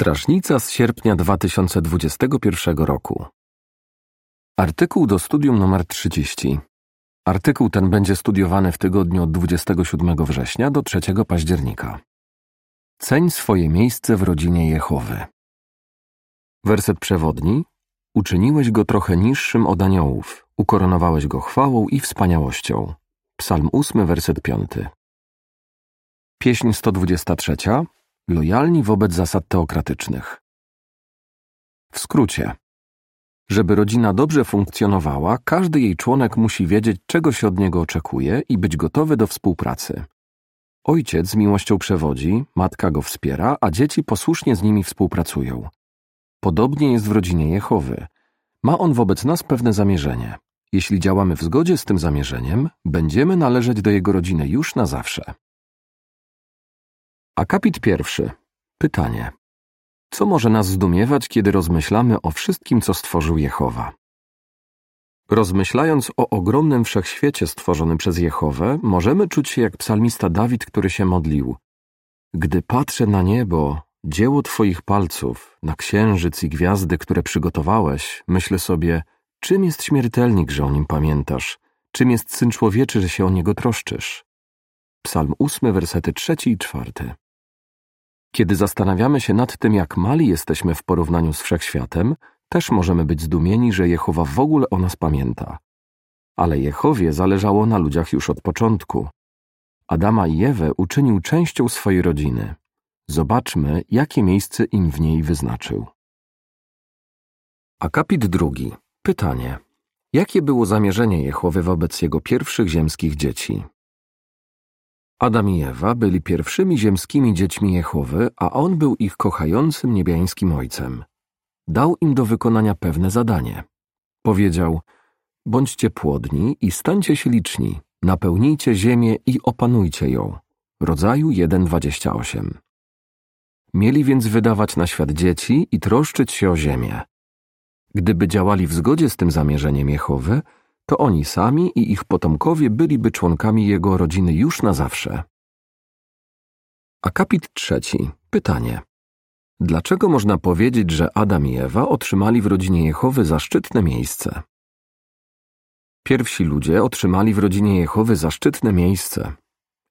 Strażnica z sierpnia 2021 roku. Artykuł do studium numer 30. Artykuł ten będzie studiowany w tygodniu od 27 września do 3 października. Ceń swoje miejsce w rodzinie Jehowy. Werset przewodni. Uczyniłeś go trochę niższym od aniołów, ukoronowałeś go chwałą i wspaniałością. Psalm 8, werset 5. Pieśń 123 lojalni wobec zasad teokratycznych. W skrócie, żeby rodzina dobrze funkcjonowała, każdy jej członek musi wiedzieć, czego się od niego oczekuje i być gotowy do współpracy. Ojciec z miłością przewodzi, matka go wspiera, a dzieci posłusznie z nimi współpracują. Podobnie jest w rodzinie Jehowy. Ma on wobec nas pewne zamierzenie. Jeśli działamy w zgodzie z tym zamierzeniem, będziemy należeć do jego rodziny już na zawsze. Akapit pierwszy. Pytanie. Co może nas zdumiewać, kiedy rozmyślamy o wszystkim, co stworzył Jehowa? Rozmyślając o ogromnym wszechświecie stworzonym przez Jehowę, możemy czuć się jak psalmista Dawid, który się modlił. Gdy patrzę na niebo, dzieło Twoich palców, na księżyc i gwiazdy, które przygotowałeś, myślę sobie, czym jest śmiertelnik, że o nim pamiętasz, czym jest syn człowieczy, że się o niego troszczysz. Psalm ósmy, wersety trzeci i czwarty. Kiedy zastanawiamy się nad tym, jak mali jesteśmy w porównaniu z wszechświatem, też możemy być zdumieni, że Jehowa w ogóle o nas pamięta. Ale Jehowie zależało na ludziach już od początku. Adama i Ewę uczynił częścią swojej rodziny. Zobaczmy, jakie miejsce im w niej wyznaczył. Akapit drugi. Pytanie. Jakie było zamierzenie Jehowy wobec jego pierwszych ziemskich dzieci? Adam i Ewa byli pierwszymi ziemskimi dziećmi Jehowy, a on był ich kochającym niebiańskim ojcem. Dał im do wykonania pewne zadanie. Powiedział: Bądźcie płodni i stańcie się liczni, napełnijcie ziemię i opanujcie ją. Rodzaju 1:28. Mieli więc wydawać na świat dzieci i troszczyć się o ziemię. Gdyby działali w zgodzie z tym zamierzeniem Jehowy, to oni sami i ich potomkowie byliby członkami jego rodziny już na zawsze. Akapit trzeci. Pytanie. Dlaczego można powiedzieć, że Adam i Ewa otrzymali w rodzinie Jehowy zaszczytne miejsce? Pierwsi ludzie otrzymali w rodzinie Jehowy zaszczytne miejsce.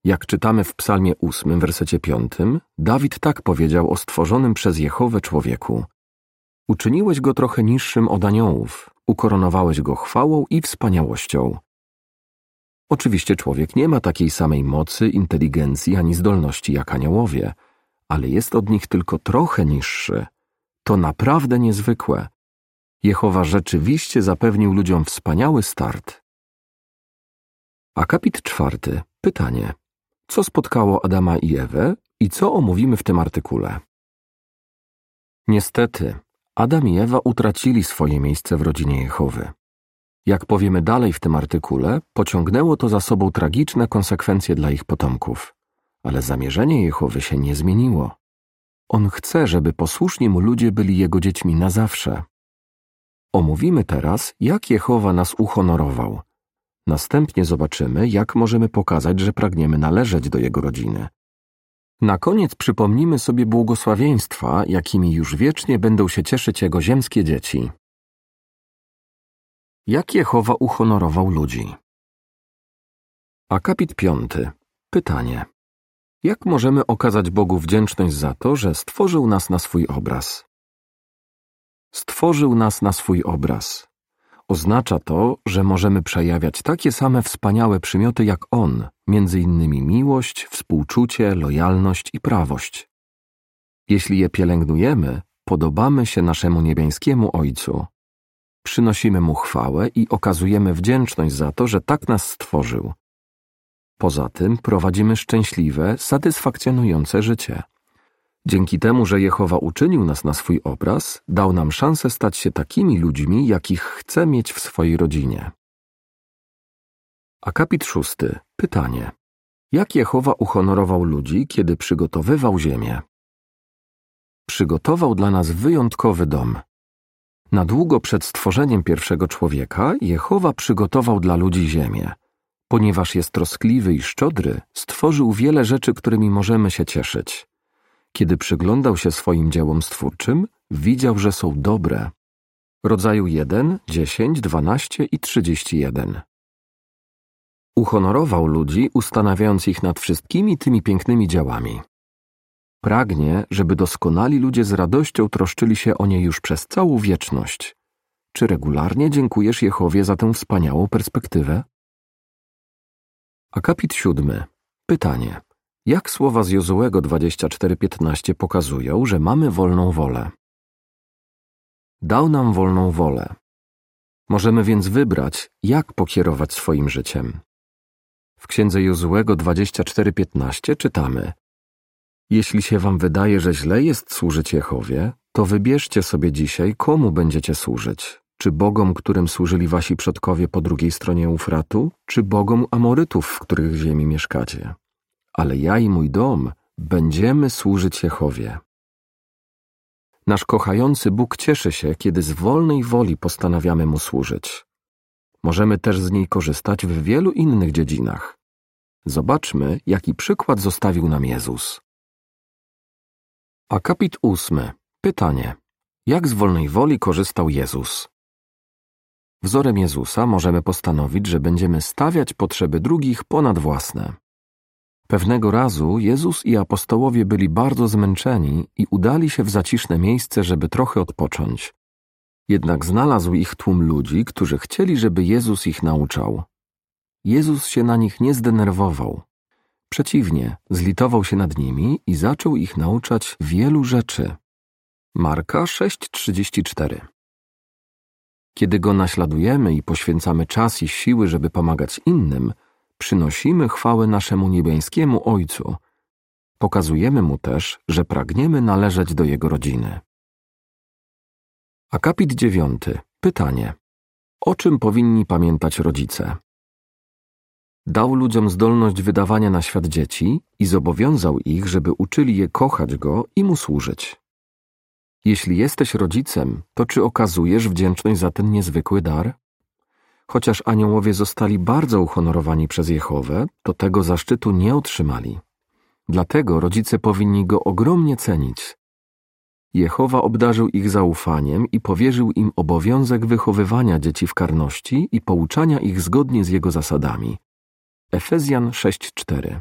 Jak czytamy w Psalmie ósmym, wersecie piątym, Dawid tak powiedział o stworzonym przez Jehowę człowieku. Uczyniłeś go trochę niższym od aniołów, ukoronowałeś go chwałą i wspaniałością. Oczywiście człowiek nie ma takiej samej mocy, inteligencji ani zdolności jak aniołowie, ale jest od nich tylko trochę niższy. To naprawdę niezwykłe. Jehowa rzeczywiście zapewnił ludziom wspaniały start. Akapit czwarty. Pytanie. Co spotkało Adama i Ewę i co omówimy w tym artykule? Niestety, Adam i Ewa utracili swoje miejsce w rodzinie Jehowy. Jak powiemy dalej w tym artykule, pociągnęło to za sobą tragiczne konsekwencje dla ich potomków. Ale zamierzenie Jehowy się nie zmieniło. On chce, żeby posłuszni mu ludzie byli jego dziećmi na zawsze. Omówimy teraz, jak Jehowa nas uhonorował. Następnie zobaczymy, jak możemy pokazać, że pragniemy należeć do jego rodziny. Na koniec przypomnimy sobie błogosławieństwa, jakimi już wiecznie będą się cieszyć jego ziemskie dzieci. Jak Jehowa uhonorował ludzi? Akapit piąty. Pytanie. Jak możemy okazać Bogu wdzięczność za to, że stworzył nas na swój obraz? Stworzył nas na swój obraz. Oznacza to, że możemy przejawiać takie same wspaniałe przymioty jak On, między innymi miłość, współczucie, lojalność i prawość. Jeśli je pielęgnujemy, podobamy się naszemu niebiańskiemu Ojcu. Przynosimy Mu chwałę i okazujemy wdzięczność za to, że tak nas stworzył. Poza tym prowadzimy szczęśliwe, satysfakcjonujące życie. Dzięki temu, że Jehowa uczynił nas na swój obraz, dał nam szansę stać się takimi ludźmi, jakich chce mieć w swojej rodzinie. Akapit szósty. Pytanie. Jak Jehowa uhonorował ludzi, kiedy przygotowywał ziemię? Przygotował dla nas wyjątkowy dom. Na długo przed stworzeniem pierwszego człowieka Jehowa przygotował dla ludzi ziemię. Ponieważ jest troskliwy i szczodry, stworzył wiele rzeczy, którymi możemy się cieszyć. Kiedy przyglądał się swoim dziełom stwórczym, widział, że są dobre. Rodzaju 1, 10, 12 i 31. Uhonorował ludzi, ustanawiając ich nad wszystkimi tymi pięknymi dziełami. Pragnie, żeby doskonali ludzie z radością troszczyli się o nie już przez całą wieczność. Czy regularnie dziękujesz Jehowie za tę wspaniałą perspektywę? Akapit siódmy. Pytanie. Jak słowa z Jozułego 24:15 pokazują, że mamy wolną wolę? Dał nam wolną wolę. Możemy więc wybrać, jak pokierować swoim życiem. W księdze Jozułego 24:15 czytamy: Jeśli się wam wydaje, że źle jest służyć Jehowie, to wybierzcie sobie dzisiaj, komu będziecie służyć. Czy bogom, którym służyli wasi przodkowie po drugiej stronie Ufratu, czy bogom Amorytów, w których ziemi mieszkacie? Ale ja i mój dom będziemy służyć Jehowie. Nasz kochający Bóg cieszy się, kiedy z wolnej woli postanawiamy Mu służyć. Możemy też z niej korzystać w wielu innych dziedzinach. Zobaczmy, jaki przykład zostawił nam Jezus. Akapit ósmy. Pytanie. Jak z wolnej woli korzystał Jezus? Wzorem Jezusa możemy postanowić, że będziemy stawiać potrzeby drugich ponad własne. Pewnego razu Jezus i apostołowie byli bardzo zmęczeni i udali się w zaciszne miejsce, żeby trochę odpocząć. Jednak znalazł ich tłum ludzi, którzy chcieli, żeby Jezus ich nauczał. Jezus się na nich nie zdenerwował. Przeciwnie, zlitował się nad nimi i zaczął ich nauczać wielu rzeczy. Marka 6:34 Kiedy go naśladujemy i poświęcamy czas i siły, żeby pomagać innym, przynosimy chwałę naszemu niebiańskiemu Ojcu. Pokazujemy mu też, że pragniemy należeć do jego rodziny. Akapit dziewiąty. Pytanie. O czym powinni pamiętać rodzice? Dał ludziom zdolność wydawania na świat dzieci i zobowiązał ich, żeby uczyli je kochać go i mu służyć. Jeśli jesteś rodzicem, to czy okazujesz wdzięczność za ten niezwykły dar? Chociaż aniołowie zostali bardzo uhonorowani przez Jehowę, to tego zaszczytu nie otrzymali. Dlatego rodzice powinni go ogromnie cenić. Jehowa obdarzył ich zaufaniem i powierzył im obowiązek wychowywania dzieci w karności i pouczania ich zgodnie z jego zasadami. Efezjan 6:4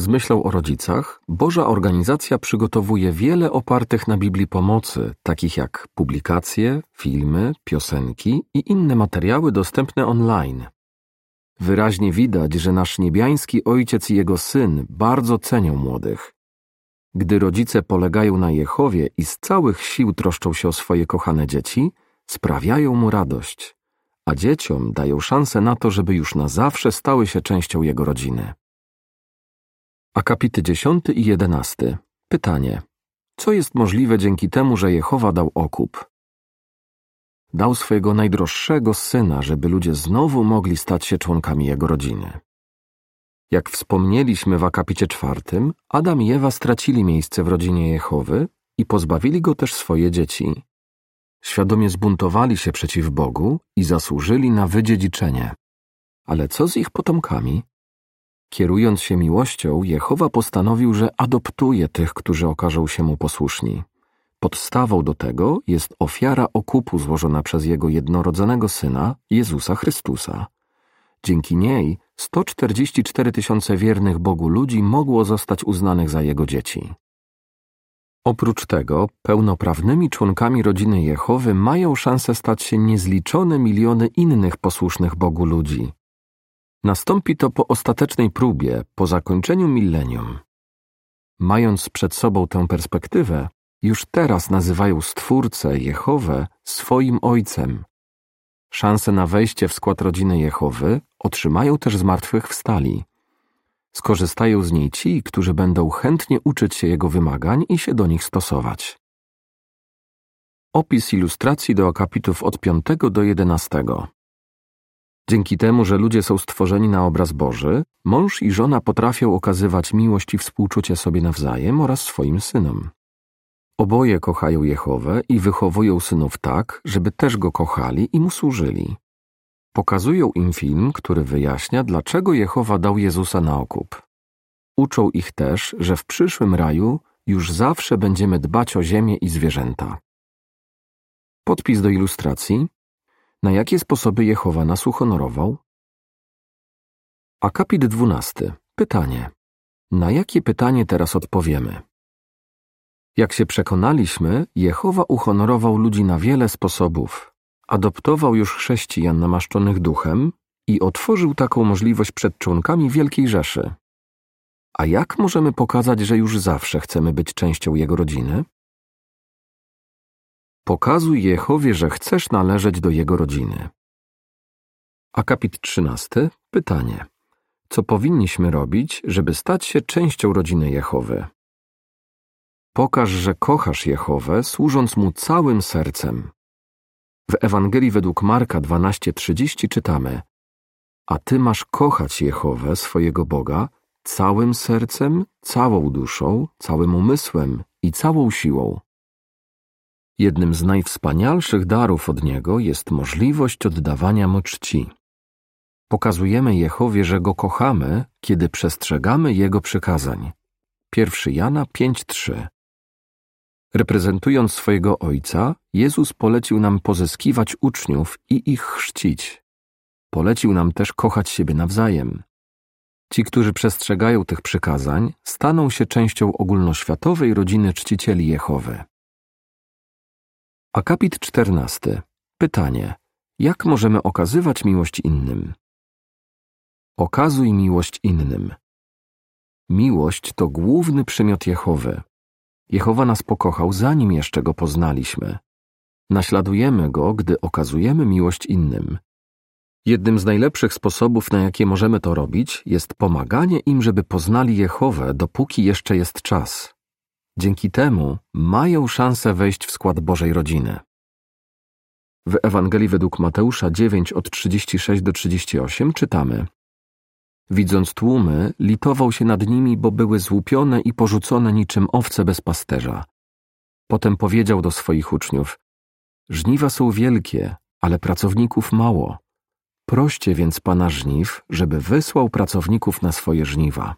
z myślą o rodzicach, Boża Organizacja przygotowuje wiele opartych na Biblii pomocy, takich jak publikacje, filmy, piosenki i inne materiały dostępne online. Wyraźnie widać, że nasz niebiański ojciec i jego syn bardzo cenią młodych. Gdy rodzice polegają na Jehowie i z całych sił troszczą się o swoje kochane dzieci, sprawiają mu radość, a dzieciom dają szansę na to, żeby już na zawsze stały się częścią jego rodziny. Akapity 10 i 11. Pytanie. Co jest możliwe dzięki temu, że Jehowa dał okup? Dał swojego najdroższego syna, żeby ludzie znowu mogli stać się członkami jego rodziny. Jak wspomnieliśmy w akapicie czwartym, Adam i Ewa stracili miejsce w rodzinie Jehowy i pozbawili go też swoje dzieci. Świadomie zbuntowali się przeciw Bogu i zasłużyli na wydziedziczenie. Ale co z ich potomkami? Kierując się miłością, Jehowa postanowił, że adoptuje tych, którzy okażą się mu posłuszni. Podstawą do tego jest ofiara okupu złożona przez jego jednorodzonego syna, Jezusa Chrystusa. Dzięki niej 144 tysiące wiernych Bogu ludzi mogło zostać uznanych za jego dzieci. Oprócz tego, pełnoprawnymi członkami rodziny Jehowy mają szansę stać się niezliczone miliony innych posłusznych Bogu ludzi, Nastąpi to po ostatecznej próbie, po zakończeniu milenium. Mając przed sobą tę perspektywę, już teraz nazywają Stwórcę Jehowę swoim Ojcem. Szanse na wejście w skład rodziny Jehowy otrzymają też zmartwychwstali. Skorzystają z niej ci, którzy będą chętnie uczyć się Jego wymagań i się do nich stosować. Opis ilustracji do akapitów od 5 do 11. Dzięki temu, że ludzie są stworzeni na obraz Boży, mąż i żona potrafią okazywać miłość i współczucie sobie nawzajem oraz swoim synom. Oboje kochają Jehowę i wychowują synów tak, żeby też go kochali i mu służyli. Pokazują im film, który wyjaśnia, dlaczego Jehowa dał Jezusa na okup. Uczą ich też, że w przyszłym raju już zawsze będziemy dbać o ziemię i zwierzęta. Podpis do ilustracji. Na jakie sposoby Jehowa nas uhonorował? Akapit 12. Pytanie. Na jakie pytanie teraz odpowiemy? Jak się przekonaliśmy, Jehowa uhonorował ludzi na wiele sposobów. Adoptował już chrześcijan namaszczonych duchem i otworzył taką możliwość przed członkami Wielkiej Rzeszy. A jak możemy pokazać, że już zawsze chcemy być częścią Jego rodziny? Pokazuj Jehowie, że chcesz należeć do Jego rodziny. Akapit 13. Pytanie. Co powinniśmy robić, żeby stać się częścią rodziny Jehowy? Pokaż, że kochasz Jehowę, służąc Mu całym sercem. W Ewangelii według Marka 12:30 czytamy: A ty masz kochać Jehowę, swojego Boga, całym sercem, całą duszą, całym umysłem i całą siłą. Jednym z najwspanialszych darów od Niego jest możliwość oddawania Mu czci. Pokazujemy Jehowie, że Go kochamy, kiedy przestrzegamy Jego przykazań. 1 Jana 5:3 Reprezentując swojego Ojca, Jezus polecił nam pozyskiwać uczniów i ich chrzcić. Polecił nam też kochać siebie nawzajem. Ci, którzy przestrzegają tych przykazań, staną się częścią ogólnoświatowej rodziny czcicieli Jehowy. Akapit 14. Pytanie. Jak możemy okazywać miłość innym? Okazuj miłość innym. Miłość to główny przymiot Jehowy. Jehowa nas pokochał, zanim jeszcze go poznaliśmy. Naśladujemy go, gdy okazujemy miłość innym. Jednym z najlepszych sposobów, na jakie możemy to robić, jest pomaganie im, żeby poznali Jehowę, dopóki jeszcze jest czas. Dzięki temu mają szansę wejść w skład Bożej rodziny. W Ewangelii według Mateusza 9 od 36 do 38 czytamy: Widząc tłumy, litował się nad nimi, bo były złupione i porzucone niczym owce bez pasterza. Potem powiedział do swoich uczniów: Żniwa są wielkie, ale pracowników mało. Proście więc pana żniw, żeby wysłał pracowników na swoje żniwa.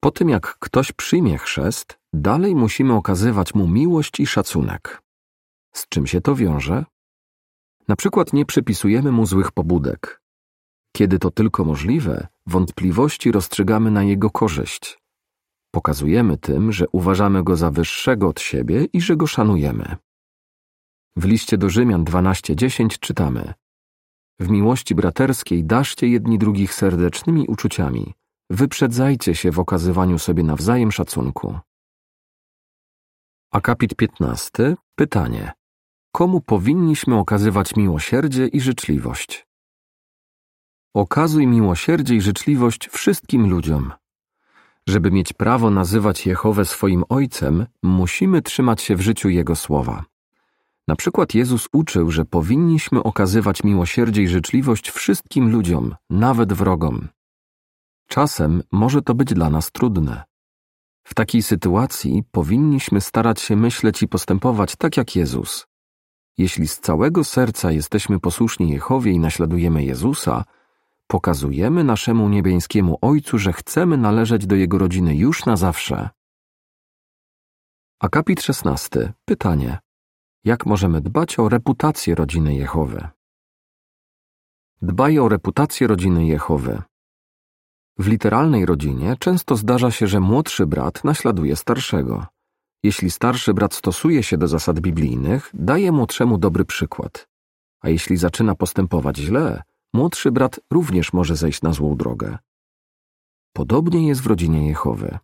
Po tym jak ktoś przyjmie chrzest, dalej musimy okazywać mu miłość i szacunek. Z czym się to wiąże? Na przykład nie przypisujemy mu złych pobudek, kiedy to tylko możliwe, wątpliwości rozstrzygamy na jego korzyść. Pokazujemy tym, że uważamy go za wyższego od siebie i że go szanujemy. W liście do Rzymian 12:10 czytamy: W miłości braterskiej daszcie jedni drugich serdecznymi uczuciami. Wyprzedzajcie się w okazywaniu sobie nawzajem szacunku. Akapit 15. Pytanie. Komu powinniśmy okazywać miłosierdzie i życzliwość? Okazuj miłosierdzie i życzliwość wszystkim ludziom. Żeby mieć prawo nazywać Jehowę swoim Ojcem, musimy trzymać się w życiu Jego słowa. Na przykład Jezus uczył, że powinniśmy okazywać miłosierdzie i życzliwość wszystkim ludziom, nawet wrogom. Czasem może to być dla nas trudne. W takiej sytuacji powinniśmy starać się myśleć i postępować tak jak Jezus. Jeśli z całego serca jesteśmy posłuszni Jehowie i naśladujemy Jezusa, pokazujemy naszemu niebiańskiemu Ojcu, że chcemy należeć do Jego rodziny już na zawsze. Akapit 16. Pytanie. Jak możemy dbać o reputację rodziny Jehowy? Dbaj o reputację rodziny Jehowy. W literalnej rodzinie często zdarza się, że młodszy brat naśladuje starszego. Jeśli starszy brat stosuje się do zasad biblijnych, daje młodszemu dobry przykład. A jeśli zaczyna postępować źle, młodszy brat również może zejść na złą drogę. Podobnie jest w rodzinie Jehowy.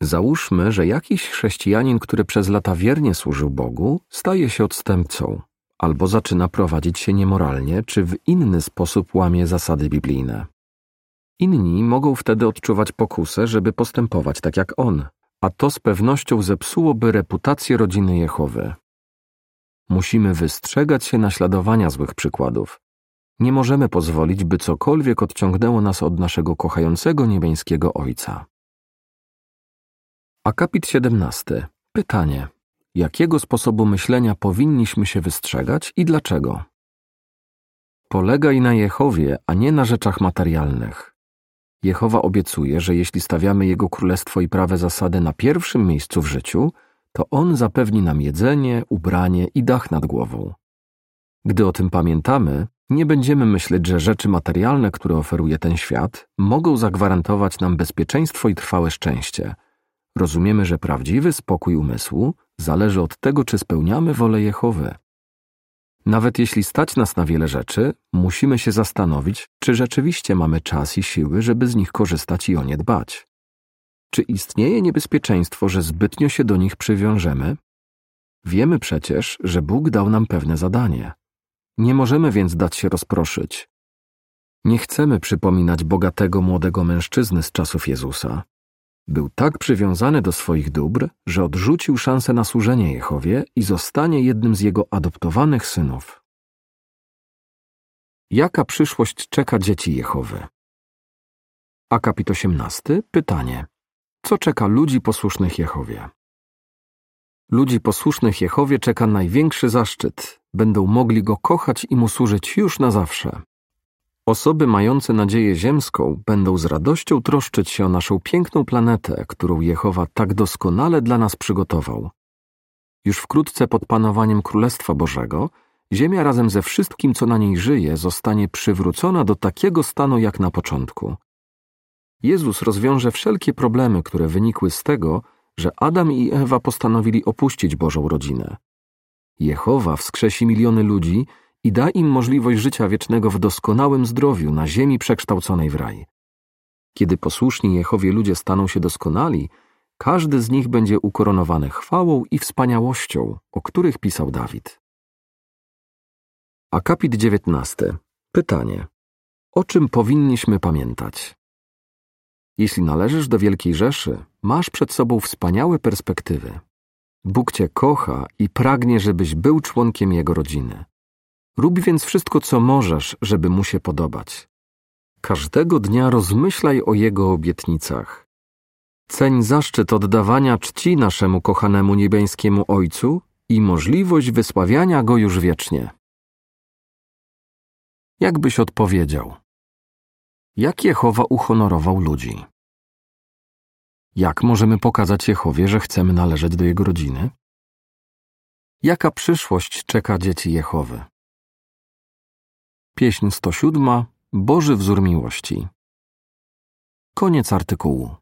Załóżmy, że jakiś chrześcijanin, który przez lata wiernie służył Bogu, staje się odstępcą, albo zaczyna prowadzić się niemoralnie, czy w inny sposób łamie zasady biblijne. Inni mogą wtedy odczuwać pokusę, żeby postępować tak jak on, a to z pewnością zepsułoby reputację rodziny Jehowy. Musimy wystrzegać się naśladowania złych przykładów, nie możemy pozwolić, by cokolwiek odciągnęło nas od naszego kochającego niebiańskiego Ojca. Akapit 17. Pytanie. Jakiego sposobu myślenia powinniśmy się wystrzegać i dlaczego? Polegaj na Jehowie, a nie na rzeczach materialnych. Jehowa obiecuje, że jeśli stawiamy Jego królestwo i prawe zasady na pierwszym miejscu w życiu, to On zapewni nam jedzenie, ubranie i dach nad głową. Gdy o tym pamiętamy, nie będziemy myśleć, że rzeczy materialne, które oferuje ten świat, mogą zagwarantować nam bezpieczeństwo i trwałe szczęście. Rozumiemy, że prawdziwy spokój umysłu zależy od tego, czy spełniamy wolę Jehowy. Nawet jeśli stać nas na wiele rzeczy, musimy się zastanowić, czy rzeczywiście mamy czas i siły, żeby z nich korzystać i o nie dbać. Czy istnieje niebezpieczeństwo, że zbytnio się do nich przywiążemy? Wiemy przecież, że Bóg dał nam pewne zadanie. Nie możemy więc dać się rozproszyć. Nie chcemy przypominać bogatego młodego mężczyzny z czasów Jezusa. Był tak przywiązany do swoich dóbr, że odrzucił szansę na służenie Jehowie i zostanie jednym z jego adoptowanych synów. Jaka przyszłość czeka dzieci Jehowy? Akapit 18. Pytanie. Co czeka ludzi posłusznych Jehowie? Ludzi posłusznych Jehowie czeka największy zaszczyt. Będą mogli Go kochać i Mu służyć już na zawsze. Osoby mające nadzieję ziemską będą z radością troszczyć się o naszą piękną planetę, którą Jehowa tak doskonale dla nas przygotował. Już wkrótce pod panowaniem Królestwa Bożego Ziemia razem ze wszystkim, co na niej żyje, zostanie przywrócona do takiego stanu jak na początku. Jezus rozwiąże wszelkie problemy, które wynikły z tego, że Adam i Ewa postanowili opuścić Bożą rodzinę. Jehowa wskrzesi miliony ludzi i da im możliwość życia wiecznego w doskonałym zdrowiu na ziemi przekształconej w raj. Kiedy posłuszni Jehowie ludzie staną się doskonali, każdy z nich będzie ukoronowany chwałą i wspaniałością, o których pisał Dawid. Akapit 19. Pytanie. O czym powinniśmy pamiętać? Jeśli należysz do Wielkiej Rzeszy, masz przed sobą wspaniałe perspektywy. Bóg cię kocha i pragnie, żebyś był członkiem Jego rodziny. Rób więc wszystko, co możesz, żeby Mu się podobać. Każdego dnia rozmyślaj o Jego obietnicach. Ceń zaszczyt oddawania czci naszemu kochanemu niebiańskiemu Ojcu i możliwość wysławiania Go już wiecznie. Jakbyś odpowiedział? Jak Jehowa uhonorował ludzi? Jak możemy pokazać Jehowie, że chcemy należeć do Jego rodziny? Jaka przyszłość czeka dzieci Jehowy? Pieśń 107. Boży wzór miłości. Koniec artykułu.